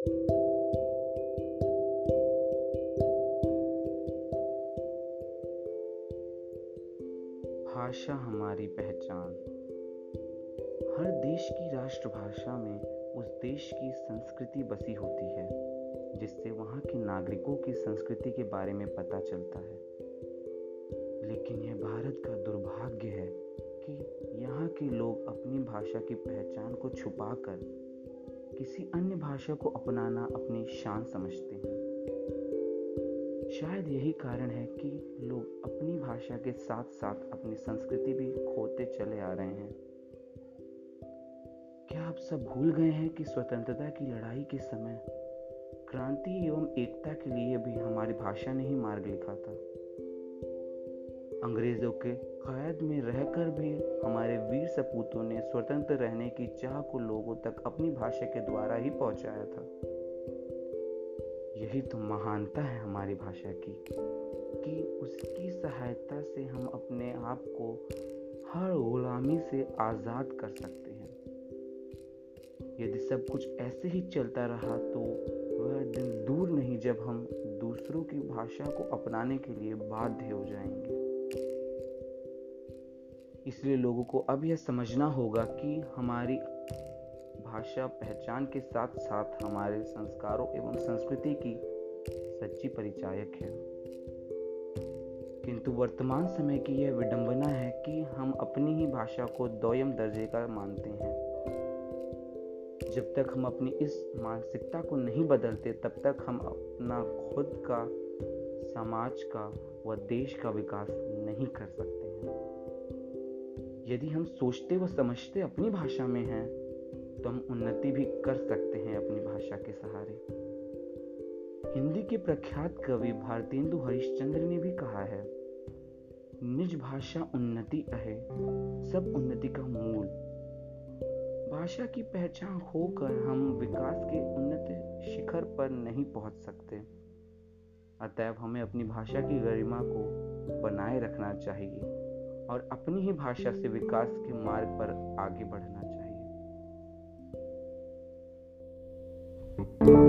भाषा हमारी पहचान। हर देश की राष्ट्रभाषा में उस देश की संस्कृति बसी होती है, जिससे वहाँ के नागरिकों की संस्कृति के बारे में पता चलता है। लेकिन यह भारत का दुर्भाग्य है कि यहाँ के लोग अपनी भाषा की पहचान को छुपाकर किसी अन्य भाषा को अपनाना अपनी शान समझते हैं। शायद यही कारण है कि लोग अपनी भाषा के साथ साथ अपनी संस्कृति भी खोते चले आ रहे हैं। क्या आप सब भूल गए हैं कि स्वतंत्रता की लड़ाई के समय क्रांति एवं एकता के लिए भी हमारी भाषा ने ही मार्ग लिखा था? अंग्रेज़ों के कैद में रहकर भी हमारे वीर सपूतों ने स्वतंत्र रहने की चाह को लोगों तक अपनी भाषा के द्वारा ही पहुँचाया था। यही तो महानता है हमारी भाषा की, कि उसकी सहायता से हम अपने आप को हर गुलामी से आज़ाद कर सकते हैं। यदि सब कुछ ऐसे ही चलता रहा तो वह दिन दूर नहीं जब हम दूसरों की भाषा को अपनाने के लिए बाध्य हो जाएँगे। इसलिए लोगों को अब यह समझना होगा कि हमारी भाषा पहचान के साथ साथ हमारे संस्कारों एवं संस्कृति की सच्ची परिचायक है। किंतु वर्तमान समय की यह विडंबना है कि हम अपनी ही भाषा को दोयम दर्जे का मानते हैं। जब तक हम अपनी इस मानसिकता को नहीं बदलते, तब तक हम अपना खुद का, समाज का व देश का विकास नहीं कर सकते हैं। यदि हम सोचते व समझते अपनी भाषा में हैं तो हम उन्नति भी कर सकते हैं अपनी भाषा के सहारे। हिंदी के प्रख्यात कवि भारतेंदु हरिश्चंद्र ने भी कहा है, निज भाषा उन्नति है सब उन्नति का मूल। भाषा की पहचान होकर हम विकास के उन्नत शिखर पर नहीं पहुँच सकते। अतएव हमें अपनी भाषा की गरिमा को बनाए रखना चाहिए। और अपनी ही भाषा से विकास के मार्ग पर आगे बढ़ना चाहिए।